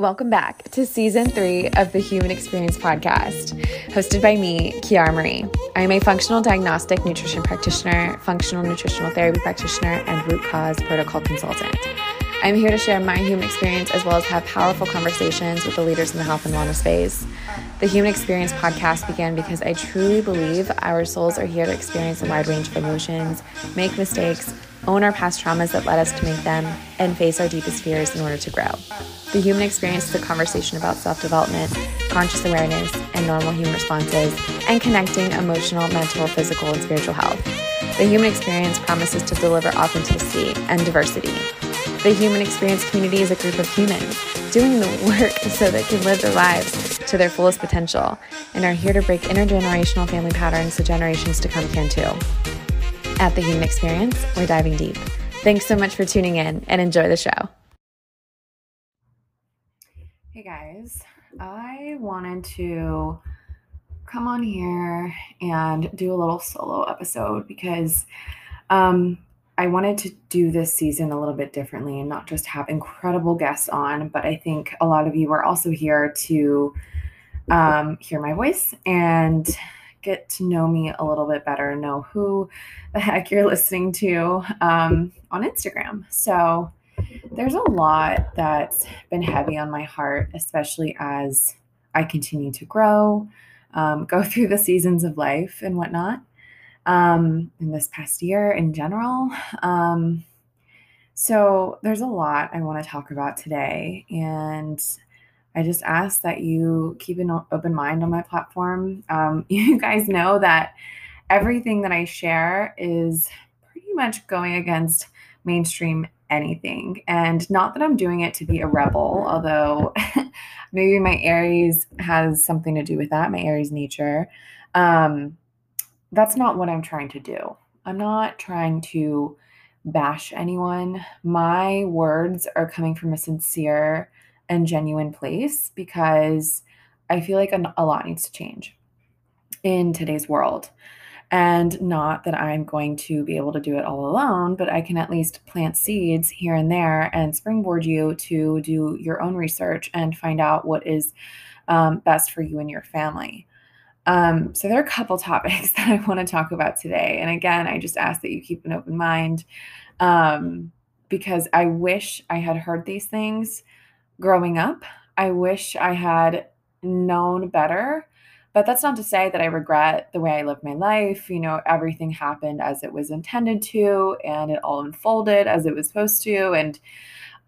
Welcome back to season three of the Human Experience Podcast, hosted by me, Kiara Marie. I am a functional diagnostic nutrition practitioner, functional nutritional therapy practitioner, and root cause protocol consultant. I'm here to share my human experience as well as have powerful conversations with the leaders in the health and wellness space. The Human Experience podcast began because I truly believe our souls are here to experience a wide range of emotions, make mistakes, own our past traumas that led us to make them, and face our deepest fears in order to grow. The human experience is a conversation about self development, conscious awareness, and normal human responses, and connecting emotional, mental, physical, and spiritual health. The human experience promises to deliver authenticity and diversity. The human experience community is a group of humans doing the work so they can live their lives to their fullest potential and are here to break intergenerational family patterns so generations to come can too. At the Human Experience, we're diving deep. Thanks so much for tuning in and enjoy the show. Hey guys, I wanted to come on here and do a little solo episode because um, I wanted to do this season a little bit differently and not just have incredible guests on, but I think a lot of you are also here to um, hear my voice and get to know me a little bit better, know who the heck you're listening to um, on Instagram. So there's a lot that's been heavy on my heart, especially as I continue to grow, um, go through the seasons of life and whatnot. Um, in this past year in general. Um, so there's a lot I want to talk about today, and I just ask that you keep an open mind on my platform. Um, you guys know that everything that I share is pretty much going against mainstream anything. And not that I'm doing it to be a rebel, although maybe my Aries has something to do with that, my Aries nature. Um, that's not what I'm trying to do. I'm not trying to bash anyone. My words are coming from a sincere and genuine place because I feel like a lot needs to change in today's world. And not that I'm going to be able to do it all alone, but I can at least plant seeds here and there and springboard you to do your own research and find out what is um, best for you and your family. Um, so there are a couple topics that I want to talk about today. And again, I just ask that you keep an open mind um, because I wish I had heard these things growing up. I wish I had known better. But that's not to say that I regret the way I lived my life. You know, everything happened as it was intended to, and it all unfolded as it was supposed to. And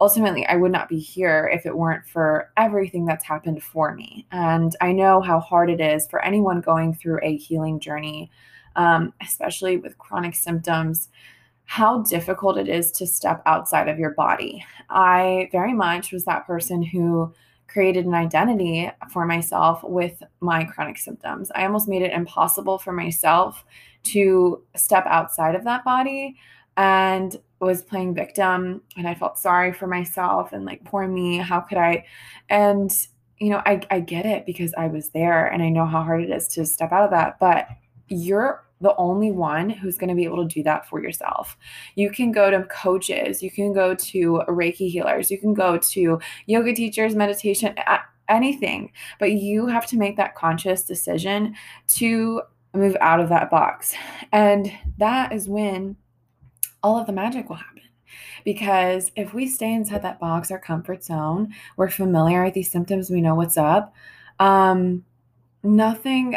ultimately, I would not be here if it weren't for everything that's happened for me. And I know how hard it is for anyone going through a healing journey, um, especially with chronic symptoms how difficult it is to step outside of your body. I very much was that person who created an identity for myself with my chronic symptoms. I almost made it impossible for myself to step outside of that body and was playing victim and I felt sorry for myself and like poor me, how could I? And you know, I I get it because I was there and I know how hard it is to step out of that, but you're the only one who's going to be able to do that for yourself. You can go to coaches, you can go to Reiki healers, you can go to yoga teachers, meditation, anything, but you have to make that conscious decision to move out of that box. And that is when all of the magic will happen. Because if we stay inside that box, our comfort zone, we're familiar with these symptoms, we know what's up, um, nothing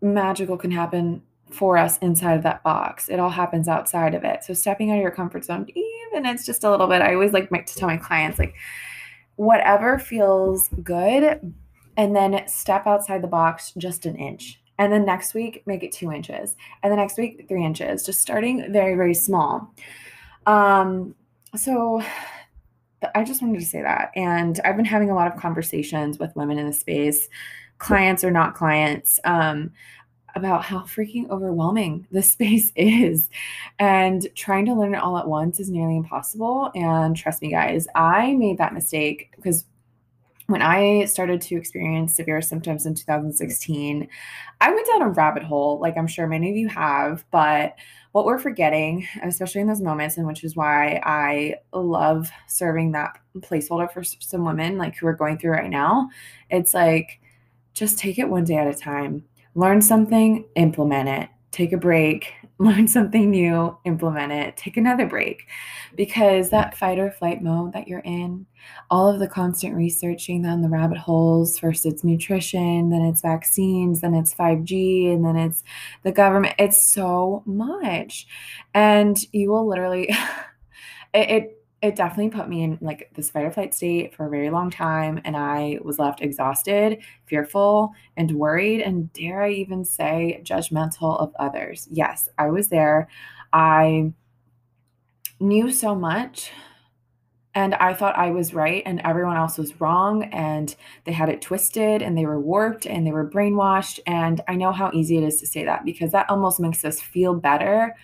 magical can happen for us inside of that box. It all happens outside of it. So stepping out of your comfort zone, even it's just a little bit, I always like to tell my clients, like, whatever feels good, and then step outside the box just an inch. And then next week, make it two inches. And the next week, three inches, just starting very, very small. Um, so I just wanted to say that. And I've been having a lot of conversations with women in the space, clients or not clients. Um, about how freaking overwhelming this space is. And trying to learn it all at once is nearly impossible. And trust me, guys, I made that mistake because when I started to experience severe symptoms in 2016, I went down a rabbit hole, like I'm sure many of you have. But what we're forgetting, especially in those moments, and which is why I love serving that placeholder for some women like who are going through right now, it's like just take it one day at a time. Learn something, implement it. Take a break, learn something new, implement it, take another break. Because that fight or flight mode that you're in, all of the constant researching on the rabbit holes, first it's nutrition, then it's vaccines, then it's 5G, and then it's the government. It's so much. And you will literally, it, it it definitely put me in like this fight or flight state for a very long time and i was left exhausted fearful and worried and dare i even say judgmental of others. Yes i was there. I knew so much and i thought i was right and everyone else was wrong and they had it twisted and they were warped and they were brainwashed and i know how easy it is to say that because that almost makes us feel better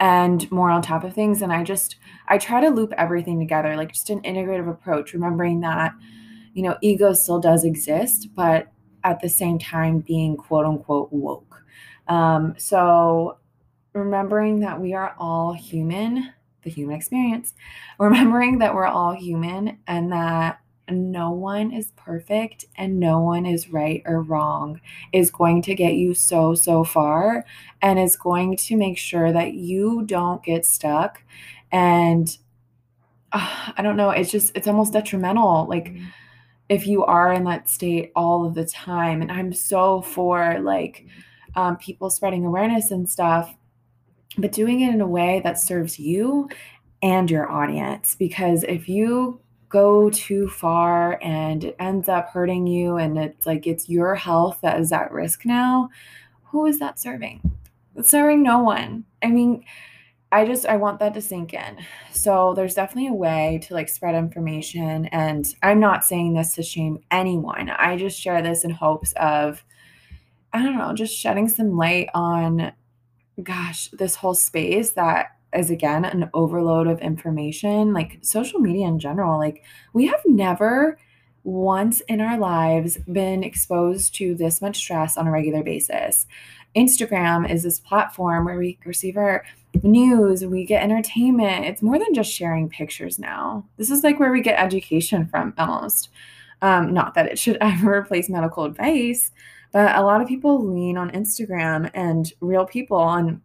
and more on top of things. And i just i try to loop everything together like just an integrative approach remembering that you know ego still does exist but at the same time being quote unquote woke. Um, so remembering that we are all human the human experience remembering that we're all human and that no one is perfect and no one is right or wrong is going to get you so, so far and is going to make sure that you don't get stuck. And uh, I don't know, it's just, it's almost detrimental. Like, mm-hmm. if you are in that state all of the time, and I'm so for like um, people spreading awareness and stuff, but doing it in a way that serves you and your audience. Because if you go too far and it ends up hurting you and it's like it's your health that is at risk now, who is that serving? It's serving no one. I mean, I just I want that to sink in. So there's definitely a way to like spread information and I'm not saying this to shame anyone. I just share this in hopes of I don't know, just shedding some light on gosh, this whole space that is again an overload of information, like social media in general. Like, we have never once in our lives been exposed to this much stress on a regular basis. Instagram is this platform where we receive our news, we get entertainment. It's more than just sharing pictures now. This is like where we get education from almost. Um, not that it should ever replace medical advice, but a lot of people lean on Instagram and real people and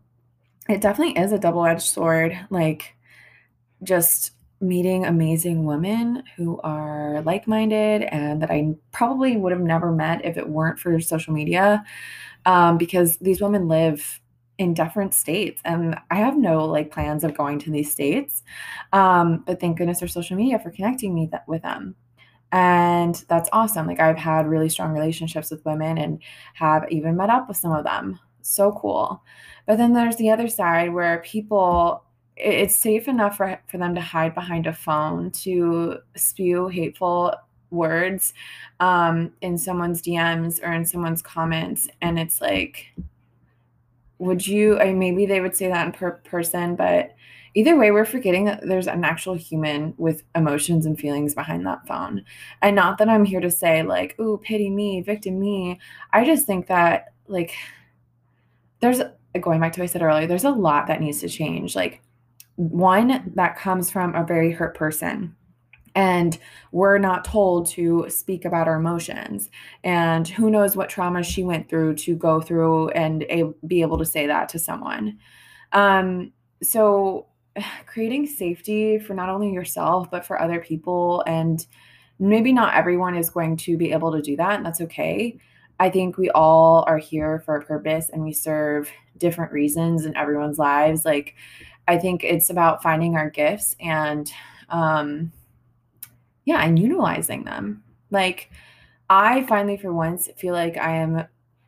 it definitely is a double-edged sword like just meeting amazing women who are like-minded and that I probably would have never met if it weren't for social media um, because these women live in different states and I have no like plans of going to these states um, but thank goodness for social media for connecting me th- with them. And that's awesome like I've had really strong relationships with women and have even met up with some of them so cool but then there's the other side where people it's safe enough for, for them to hide behind a phone to spew hateful words um, in someone's DMs or in someone's comments. And it's like, would you, I mean, maybe they would say that in per person, but either way, we're forgetting that there's an actual human with emotions and feelings behind that phone. And not that I'm here to say, like, oh, pity me, victim me. I just think that, like, there's going back to what I said earlier, there's a lot that needs to change. Like, one that comes from a very hurt person. And we're not told to speak about our emotions. And who knows what trauma she went through to go through and a, be able to say that to someone. Um, so, creating safety for not only yourself, but for other people. And maybe not everyone is going to be able to do that, and that's okay. I think we all are here for a purpose and we serve different reasons in everyone's lives. Like, I think it's about finding our gifts and, um, yeah, and utilizing them. Like, I finally, for once, feel like I am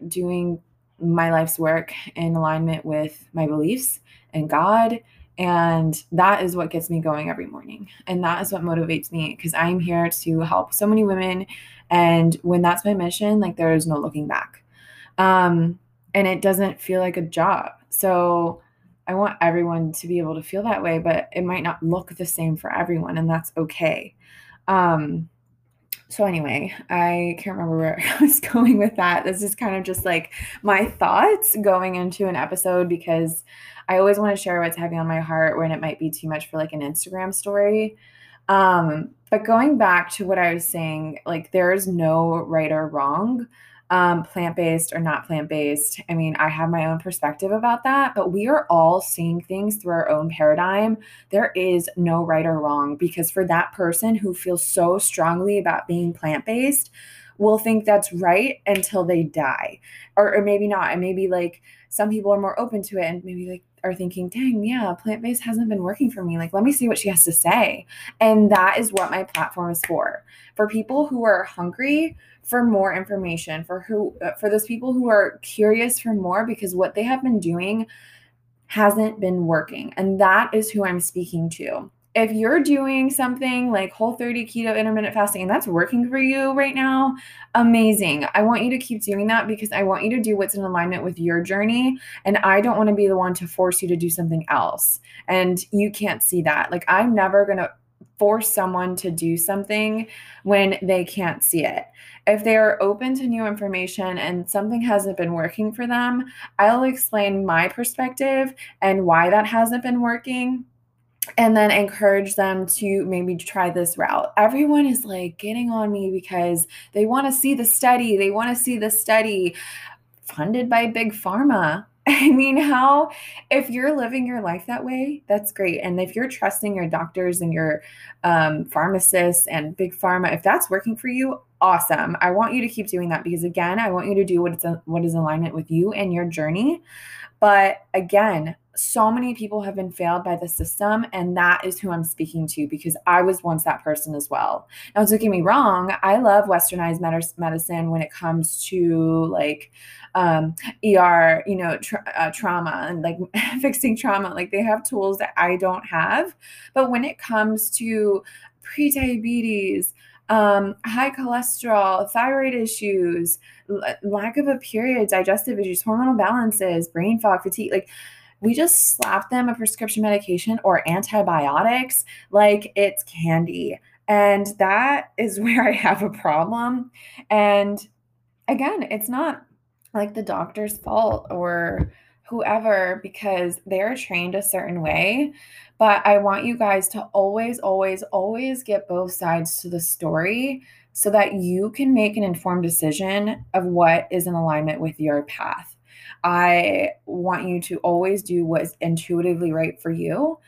doing my life's work in alignment with my beliefs and God. And that is what gets me going every morning. And that is what motivates me because I'm here to help so many women and when that's my mission, like there is no looking back. Um, and it doesn't feel like a job. So I want everyone to be able to feel that way, but it might not look the same for everyone, and that's okay. Um, so anyway, I can't remember where I was going with that. This is kind of just like my thoughts going into an episode because I always want to share what's heavy on my heart when it might be too much for like an Instagram story. Um, but going back to what I was saying, like there is no right or wrong um, plant based or not plant based. I mean, I have my own perspective about that, but we are all seeing things through our own paradigm. There is no right or wrong because for that person who feels so strongly about being plant based, will think that's right until they die. Or, or maybe not. And maybe like some people are more open to it and maybe like are thinking, dang, yeah, plant based hasn't been working for me. Like, let me see what she has to say. And that is what my platform is for. For people who are hungry for more information for who uh, for those people who are curious for more because what they have been doing hasn't been working and that is who i'm speaking to if you're doing something like whole 30 keto intermittent fasting and that's working for you right now amazing. I want you to keep doing that because i want you to do what's in alignment with your journey and i don't want to be the one to force you to do something else. And you can't see that. Like i'm never going to force someone to do something when they can't see it. If they are open to new information and something hasn't been working for them, I'll explain my perspective and why that hasn't been working and then encourage them to maybe try this route. Everyone is like getting on me because they want to see the study. They want to see the study funded by Big Pharma. I mean, how, if you're living your life that way, that's great. And if you're trusting your doctors and your um, pharmacists and big pharma, if that's working for you, awesome. I want you to keep doing that because, again, I want you to do what, it's, what is alignment with you and your journey. But again, so many people have been failed by the system, and that is who I'm speaking to because I was once that person as well. Now, don't get me wrong, I love westernized medicine when it comes to like um, ER, you know, tra- uh, trauma and like fixing trauma. Like they have tools that I don't have. But when it comes to prediabetes, um, high cholesterol, thyroid issues, l- lack of a period, digestive issues, hormonal balances, brain fog, fatigue, like we just slap them a prescription medication or antibiotics like it's candy. And that is where I have a problem. And again, it's not like the doctor's fault or whoever because they're trained a certain way. But I want you guys to always, always, always get both sides to the story so that you can make an informed decision of what is in alignment with your path. I want you to always do what's intuitively right for you.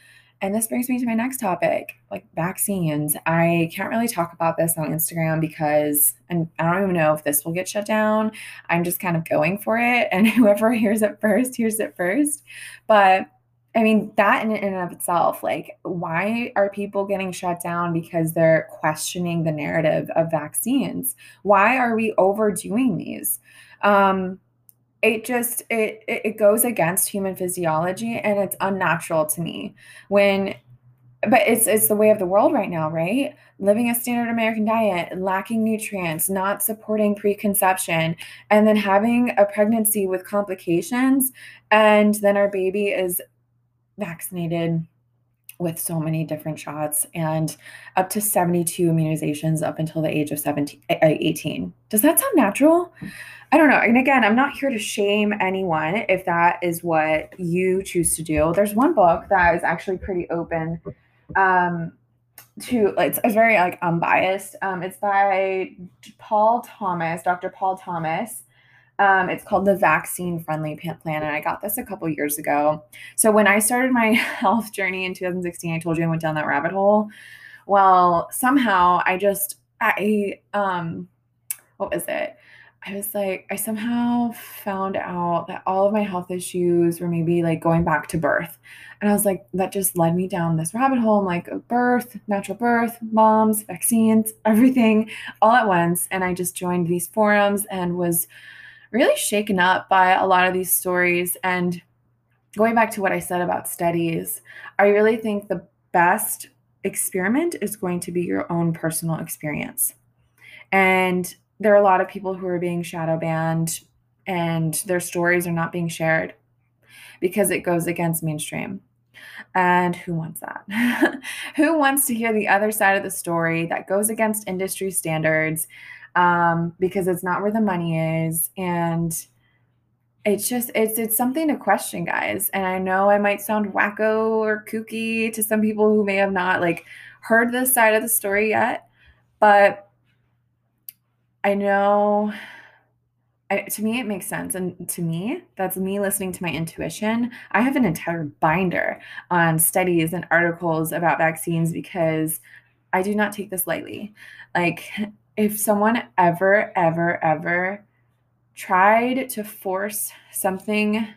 And this brings me to my next topic, like vaccines. I can't really talk about this on Instagram because, and I don't even know if this will get shut down. I'm just kind of going for it. And whoever hears it first, hears it first. But I mean, that in, and of itself, like, why are people getting shut down because they're questioning the narrative of vaccines? Why are we overdoing these? Um, it just it it goes against human physiology and it's unnatural to me when but it's it's the way of the world right now right? Living a standard american diet lacking nutrients not supporting preconception and then having a pregnancy with complications and then our baby is vaccinated with so many different shots and up to 72 immunizations up until the age of 17 18 does that sound natural I don't know. And again, I'm not here to shame anyone if that is what you choose to do. There's one book that is actually pretty open um, to it's, it's very like unbiased. Um, it's by Paul Thomas, Dr. Paul Thomas. Um, it's called the Vaccine Friendly Plan, and I got this a couple years ago. So when I started my health journey in 2016, I told you I went down that rabbit hole. Well, somehow I just I um, what was it? I was like, I somehow found out that all of my health issues were maybe like going back to birth. And I was like, that just led me down this rabbit hole. I'm like, birth, natural birth, moms, vaccines, everything all at once. And I just joined these forums and was really shaken up by a lot of these stories. And going back to what I said about studies, I really think the best experiment is going to be your own personal experience. And there are a lot of people who are being shadow banned and their stories are not being shared because it goes against mainstream. And who wants that? who wants to hear the other side of the story that goes against industry standards um, because it's not where the money is? And it's just it's it's something to question guys. And i know i might sound wacko or kooky to some people who may have not like heard this side of the story yet but i know I, to me it makes sense. And to me that's me listening to my intuition. I have an entire binder on studies and articles about vaccines because i do not take this lightly. Like if someone ever ever ever tried to force something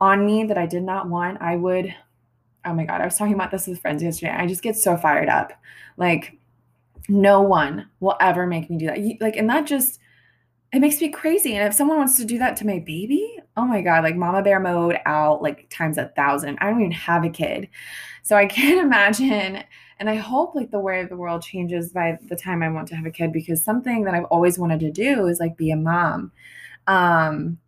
on me that I did not want, I would, oh my God, I was talking about this with friends yesterday. I just get so fired up. Like, no one will ever make me do that. Like, and that just, it makes me crazy. And if someone wants to do that to my baby, oh my God, like mama bear mode out like times a thousand. I don't even have a kid. So I can't imagine. And I hope like the way of the world changes by the time I want to have a kid because something that I've always wanted to do is like be a mom. Um,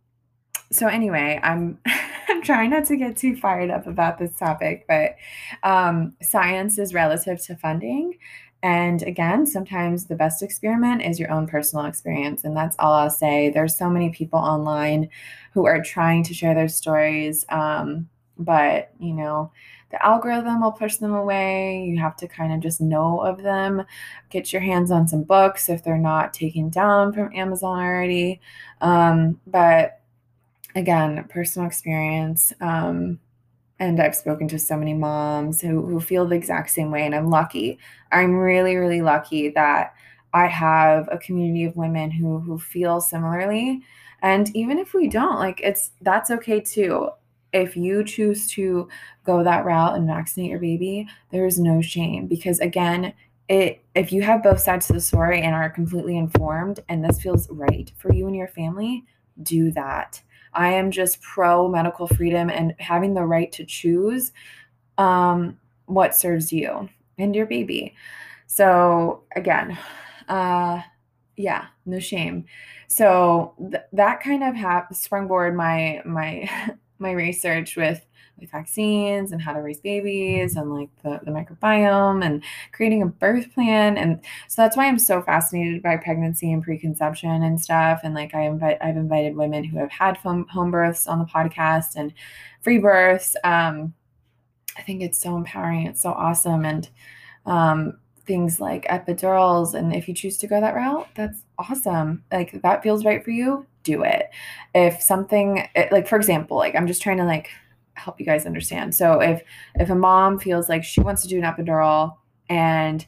so anyway, I'm I'm trying not to get too fired up about this topic, but um, science is relative to funding. And again, sometimes the best experiment is your own personal experience. And that's all I'll say. There's so many people online who are trying to share their stories. Um, but, you know, the algorithm will push them away. You have to kind of just know of them. Get your hands on some books if they're not taken down from Amazon already. Um, but again, personal experience. Um, and I've spoken to so many moms who, who feel the exact same way. And I'm lucky. I'm really, really lucky that I have a community of women who who feel similarly. And even if we don't, like it's that's okay too if you choose to go that route and vaccinate your baby, there is no shame because again, it if you have both sides of the story and are completely informed and this feels right for you and your family, do that. I am just pro medical freedom and having the right to choose um, what serves you and your baby. So again, uh, yeah, no shame. So th- that kind of ha- sprungboard my my my research with vaccines and how to raise babies and like the, the microbiome and creating a birth plan. And so that's why i'm so fascinated by pregnancy and preconception and stuff. And like i invite i've invited women who have had home, home births on the podcast and free births. Um, i think it's so empowering. It's so awesome. And um, things like epidurals and if you choose to go that route that's awesome. Like that feels right for you do it. If something eh, like for example, like I'm just trying to like help you guys understand. So if if a mom feels like she wants to do an epidural and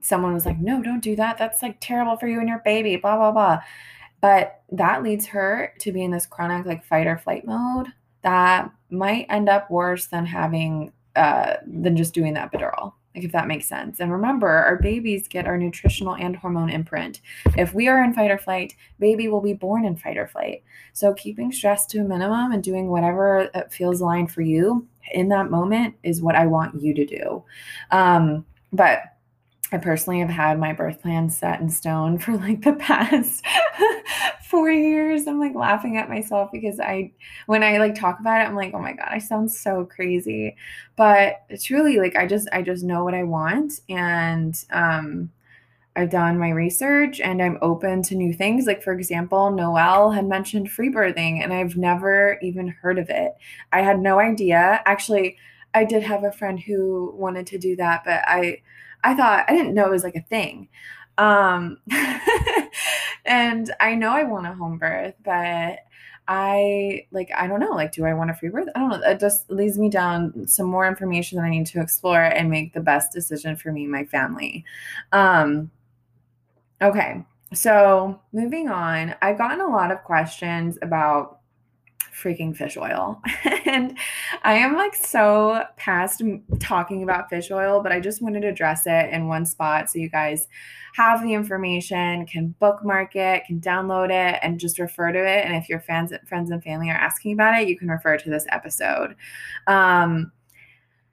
someone was like, "No, don't do that. That's like terrible for you and your baby, blah blah blah." But that leads her to be in this chronic like fight or flight mode that might end up worse than having uh than just doing the epidural like if that makes sense. And remember, our babies get our nutritional and hormone imprint. If we are in fight or flight, baby will be born in fight or flight. So keeping stress to a minimum and doing whatever feels aligned for you in that moment is what I want you to do. Um, but I personally have had my birth plan set in stone for like the past four years. I'm like laughing at myself because I, when I like talk about it, I'm like, oh my God, I sound so crazy. But really like, I just, I just know what I want. And, um, I've done my research and I'm open to new things. Like, for example, Noelle had mentioned free birthing, and I've never even heard of it. I had no idea. Actually, I did have a friend who wanted to do that, but I, I thought I didn't know it was like a thing. Um, and I know I want a home birth, but I like I don't know like do I want a free birth? I don't know. It just leads me down some more information that I need to explore and make the best decision for me and my family. Um okay. So, moving on, I've gotten a lot of questions about freaking fish oil. and I am like so past talking about fish oil, but I just wanted to address it in one spot so you guys have the information, can bookmark it, can download it, and just refer to it. And if your fans, friends and family are asking about it, you can refer to this episode. Um,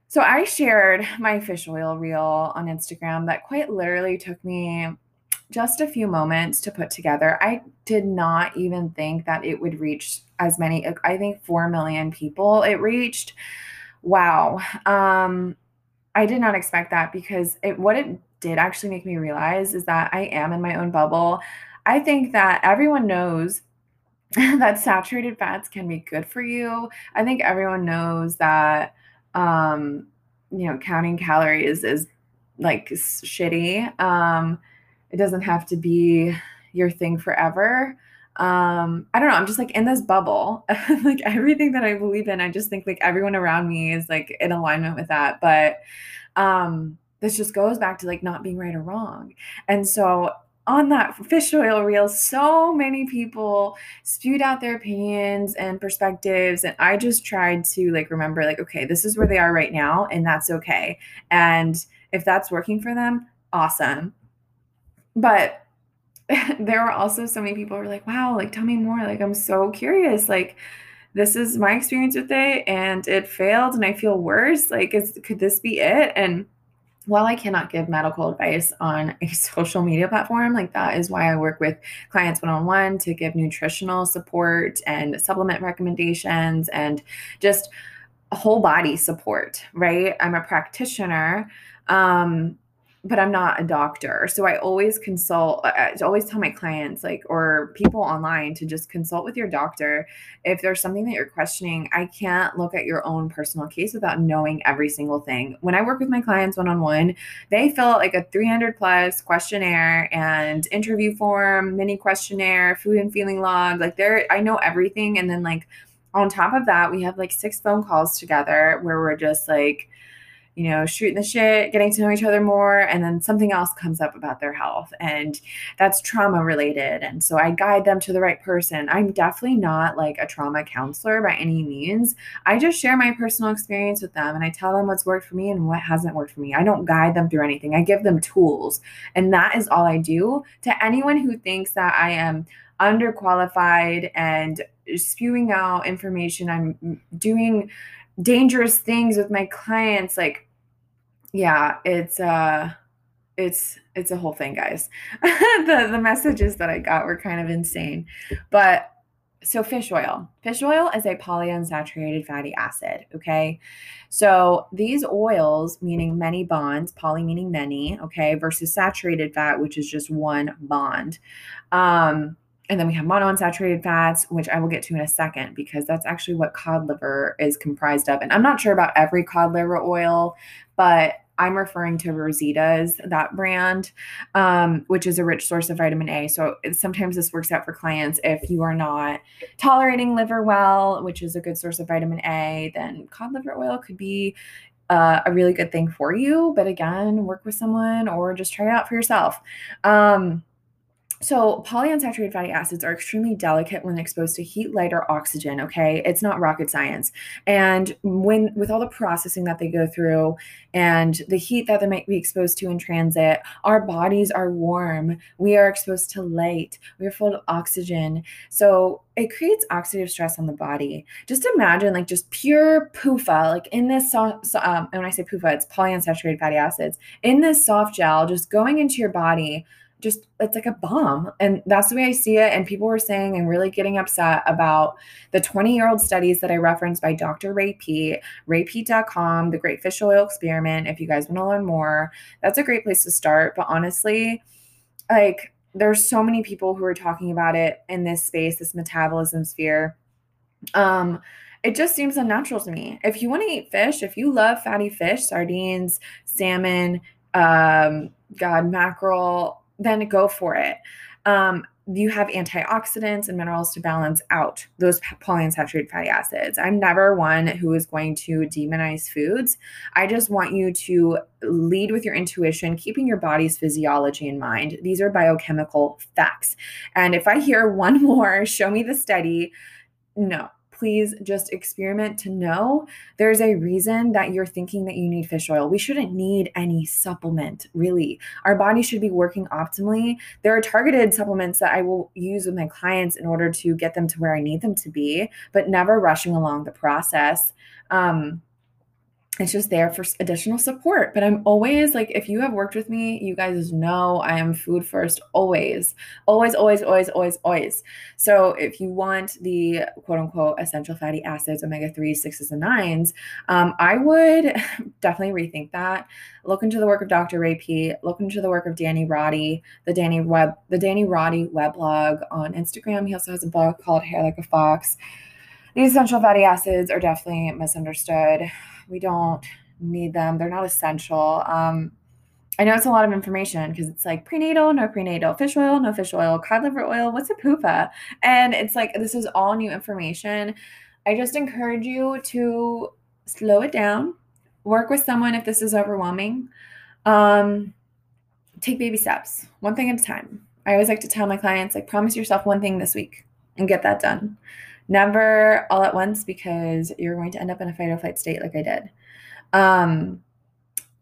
so I shared my fish oil reel on Instagram that quite literally took me just a few moments to put together. I did not even think that it would reach as many, I think 4 million people it reached, wow. Um, I did not expect that because it what it did actually make me realize is that I am in my own bubble. I think that everyone knows that saturated fats can be good for you. I think everyone knows that um, you know, counting calories is like shitty. Um, it doesn't have to be your thing forever. Um, I don't know. I'm just like in this bubble. like everything that I believe in, I just think like everyone around me is like in alignment with that. But um, this just goes back to like not being right or wrong. And so on that fish oil reel, so many people spewed out their opinions and perspectives. And I just tried to like remember, like, okay, this is where they are right now, and that's okay. And if that's working for them, awesome. But there were also so many people who were like, wow, like tell me more. Like I'm so curious. Like this is my experience with it and it failed and I feel worse. Like is could this be it? And while I cannot give medical advice on a social media platform, like that is why I work with clients one on one to give nutritional support and supplement recommendations and just whole body support, right? I'm a practitioner. Um, but I'm not a doctor. So I always consult, I always tell my clients, like, or people online to just consult with your doctor. If there's something that you're questioning, I can't look at your own personal case without knowing every single thing. When I work with my clients one on one, they fill out like a 300 plus questionnaire and interview form, mini questionnaire, food and feeling log. Like, there, I know everything. And then, like, on top of that, we have like six phone calls together where we're just like, you know, shooting the shit, getting to know each other more, and then something else comes up about their health, and that's trauma related. And so I guide them to the right person. I'm definitely not like a trauma counselor by any means. I just share my personal experience with them and I tell them what's worked for me and what hasn't worked for me. I don't guide them through anything, I give them tools. And that is all I do. To anyone who thinks that I am underqualified and spewing out information, I'm doing dangerous things with my clients like yeah it's uh it's it's a whole thing guys. The the messages that i got were kind of insane. But so fish oil. Fish oil is a polyunsaturated fatty acid okay? So these oils meaning many bonds poly meaning many okay versus saturated fat which is just one bond um and then we have monounsaturated fats, which I will get to in a second because that's actually what cod liver is comprised of. And I'm not sure about every cod liver oil, but I'm referring to Rosita's, that brand, um, which is a rich source of vitamin A. So sometimes this works out for clients. If you are not tolerating liver well, which is a good source of vitamin A, then cod liver oil could be uh, a really good thing for you. But again, work with someone or just try it out for yourself. Um, so, polyunsaturated fatty acids are extremely delicate when exposed to heat, light, or oxygen. Okay, it's not rocket science. And when, with all the processing that they go through and the heat that they might be exposed to in transit, our bodies are warm. We are exposed to light. We are full of oxygen. So, it creates oxidative stress on the body. Just imagine, like, just pure PUFA, like in this soft, so, um, and when I say PUFA, it's polyunsaturated fatty acids, in this soft gel, just going into your body just it's like a bomb. And that's the way i see it. And people were saying and really getting upset about the 20 year old studies that i referenced by dr ray peat raypeat.com the great fish oil experiment if you guys want to learn more. That's a great place to start. But honestly like there's so many people who are talking about it in this space this metabolism sphere. Um it just seems unnatural to me. If you want to eat fish, if you love fatty fish, sardines, salmon, um, God, mackerel, then go for it. Um, you have antioxidants and minerals to balance out those polyunsaturated fatty acids. I'm never one who is going to demonize foods. I just want you to lead with your intuition, keeping your body's physiology in mind. These are biochemical facts. And if I hear one more, show me the study, no, please just experiment to know there's a reason that you're thinking that you need fish oil. We shouldn't need any supplement, really. Our body should be working optimally. There are targeted supplements that I will use with my clients in order to get them to where I need them to be, but never rushing along the process. Um, it's just there for additional support. But I'm always like, if you have worked with me, you guys know I am food first, always, always, always, always, always, always. So if you want the quote unquote essential fatty acids, omega 3s, 6s, and 9s, um, I would definitely rethink that. Look into the work of Dr. Ray Peat, look into the work of Danny Roddy, the Danny Web, the Danny Roddy weblog on Instagram. He also has a blog called Hair Like a Fox. These essential fatty acids are definitely misunderstood we don't need them. They're not essential. Um, I know it's a lot of information because it's like prenatal, no prenatal, fish oil, no fish oil, cod liver oil, what's a PUFA? And it's like this is all new information. I just encourage you to slow it down, work with someone if this is overwhelming. Um, take baby steps, one thing at a time. I always like to tell my clients, like, promise yourself one thing this week and get that done. Never all at once because you're going to end up in a fight or flight state like I did. Um,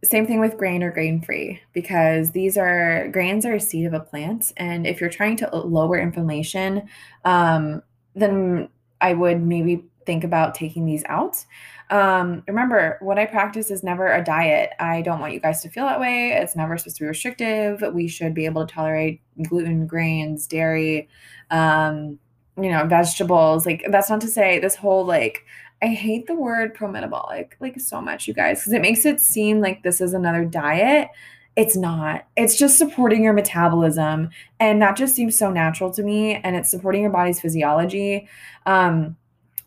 same thing with grain or grain free because these are grains are a seed of a plant. And if you're trying to lower inflammation, um, then I would maybe think about taking these out. Um, remember, what I practice is never a diet. I don't want you guys to feel that way. It's never supposed to be restrictive. We should be able to tolerate gluten, grains, dairy, um, you know, vegetables. Like that's not to say this whole like I hate the word pro-metabolic like so much, you guys, because it makes it seem like this is another diet. It's not. It's just supporting your metabolism. And that just seems so natural to me. And it's supporting your body's physiology. Um,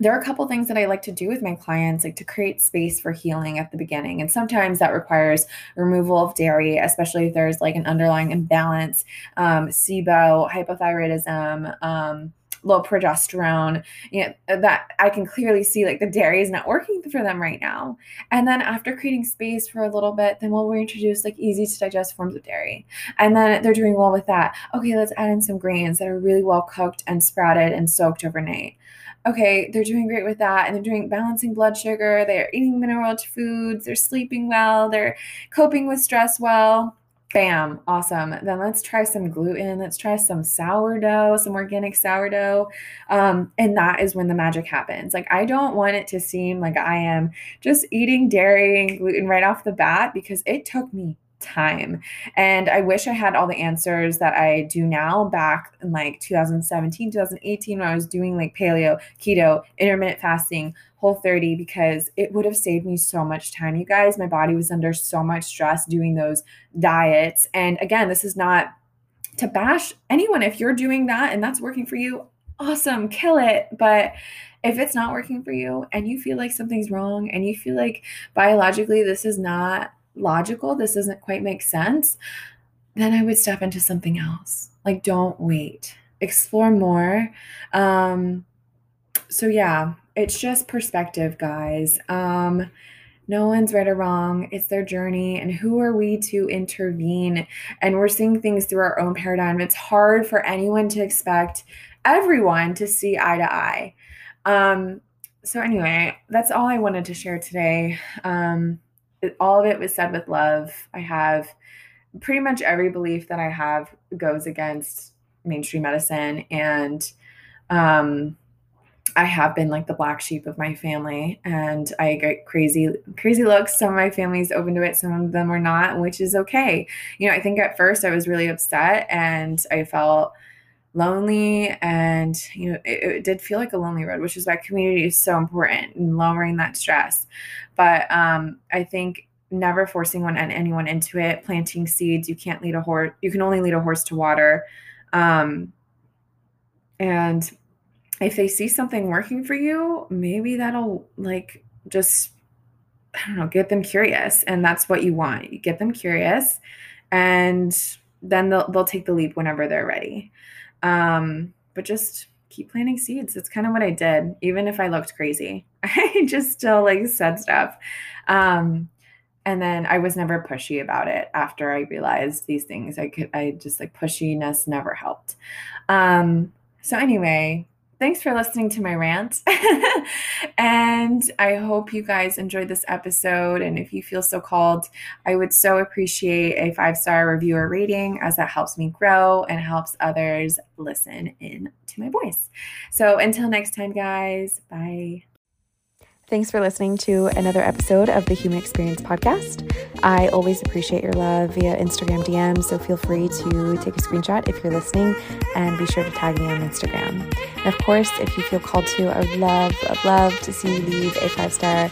there are a couple things that I like to do with my clients, like to create space for healing at the beginning. And sometimes that requires removal of dairy, especially if there's like an underlying imbalance, um, SIBO, hypothyroidism, um, low progesterone, you know, uh, that I can clearly see like the dairy is not working for them right now. And then after creating space for a little bit, then we'll reintroduce like easy to digest forms of dairy. And then they're doing well with that. Okay, let's add in some grains that are really well cooked and sprouted and soaked overnight okay, they're doing great with that and they're doing balancing blood sugar, they're eating mineral foods, they're sleeping well, they're coping with stress well. Bam, awesome. Then let's try some gluten. Let's try some sourdough, some organic sourdough. Um, and that is when the magic happens. Like, I don't want it to seem like I am just eating dairy and gluten right off the bat because it took me time. And I wish I had all the answers that I do now back in like 2017, 2018, when I was doing like paleo, keto, intermittent fasting, whole 30, because it would have saved me so much time, you guys. My body was under so much stress doing those diets. And again, this is not to bash anyone. If you're doing that and that's working for you, awesome, kill it. But if it's not working for you and you feel like something's wrong and you feel like biologically this is not logical, this doesn't quite make sense, then I would step into something else. Like, don't wait, explore more. Um, so, yeah, it's just perspective, guys. Um, no one's right or wrong. It's their journey. And who are we to intervene? And we're seeing things through our own paradigm. It's hard for anyone to expect everyone to see eye to eye. Um, so, anyway, that's all I wanted to share today. Um, all of it was said with love. I have pretty much every belief that I have goes against mainstream medicine and um I have been like the black sheep of my family and I get crazy crazy looks. Some of my family's open to it, some of them are not, which is okay. You know, I think at first I was really upset and I felt lonely and you know it, it, did feel like a lonely road which is why community is so important in lowering that stress. But um, i think never forcing one and anyone into it planting seeds you can't lead a horse you can only lead a horse to water. Um, and if they see something working for you maybe that'll like just i don't know get them curious and that's what you want. You get them curious and then they'll, they'll take the leap whenever they're ready um, but just keep planting seeds. That's kind of what I did, even if I looked crazy. I just still like said stuff. Um, and then I was never pushy about it after I realized these things. I could, I just like pushiness never helped. Um, so anyway, thanks for listening to my rant. and I hope you guys enjoyed this episode. And if you feel so called, I would so appreciate a five star review or rating as that helps me grow and helps others listen in to my voice. So until next time, guys, bye. Thanks for listening to another episode of the Human Experience Podcast. I always appreciate your love via Instagram DM, so feel free to take a screenshot if you're listening and be sure to tag me on Instagram. And of course, if you feel called to, I would love, love, love to see you leave a five star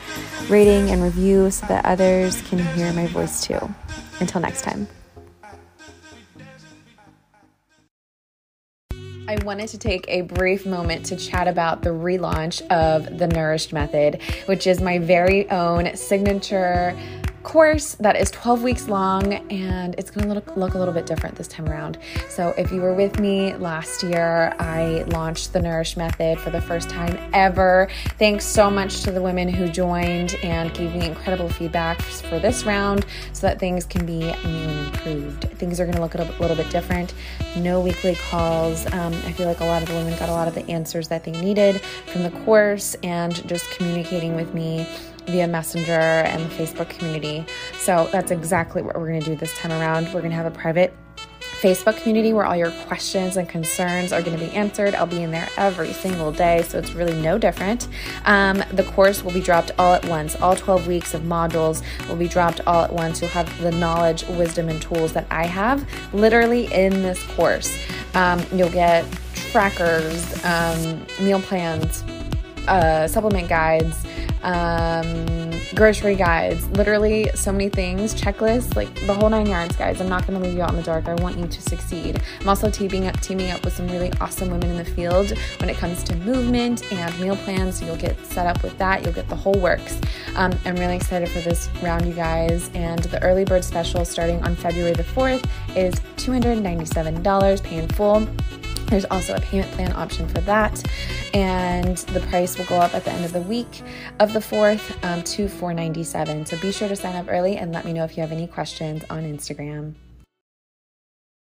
rating and review so that others can hear my voice too. Until next time. I wanted to take a brief moment to chat about the relaunch of the Nourished Method, which is my very own signature course that is 12 weeks long and it's going to look, look a little bit different this time around. So, if you were with me last year, I launched the Nourish Method for the first time ever. Thanks so much to the women who joined and gave me incredible feedback for this round so that things can be new and improved. Things are going to look a little bit different. No weekly calls. Um, I feel like a lot of the women got a lot of the answers that they needed from the course and just communicating with me via Messenger and the Facebook community. So that's exactly what we're going to do this time around. We're going to have a private Facebook community where all your questions and concerns are going to be answered. I'll be in there every single day, so it's really no different. Um, the course will be dropped all at once. All 12 weeks of modules will be dropped all at once. You'll have the knowledge, wisdom, and tools that I have literally in this course. Um, you'll get trackers, um, meal plans, uh, supplement guides um, grocery guides, literally so many things, checklists, like the whole nine yards, guys. I'm not going to leave you out in the dark. I want you to succeed. I'm also teaming up, teaming up with some really awesome women in the field when it comes to movement and meal plans. So you'll get set up with that. You'll get the whole works. Um, I'm really excited for this round, you guys. And the early bird special starting on February the 4th is $297, pay in full. There's also a payment plan option for that, and the price will go up at the end of the week of the 4th um, to 497. So be sure to sign up early and let me know if you have any questions on Instagram.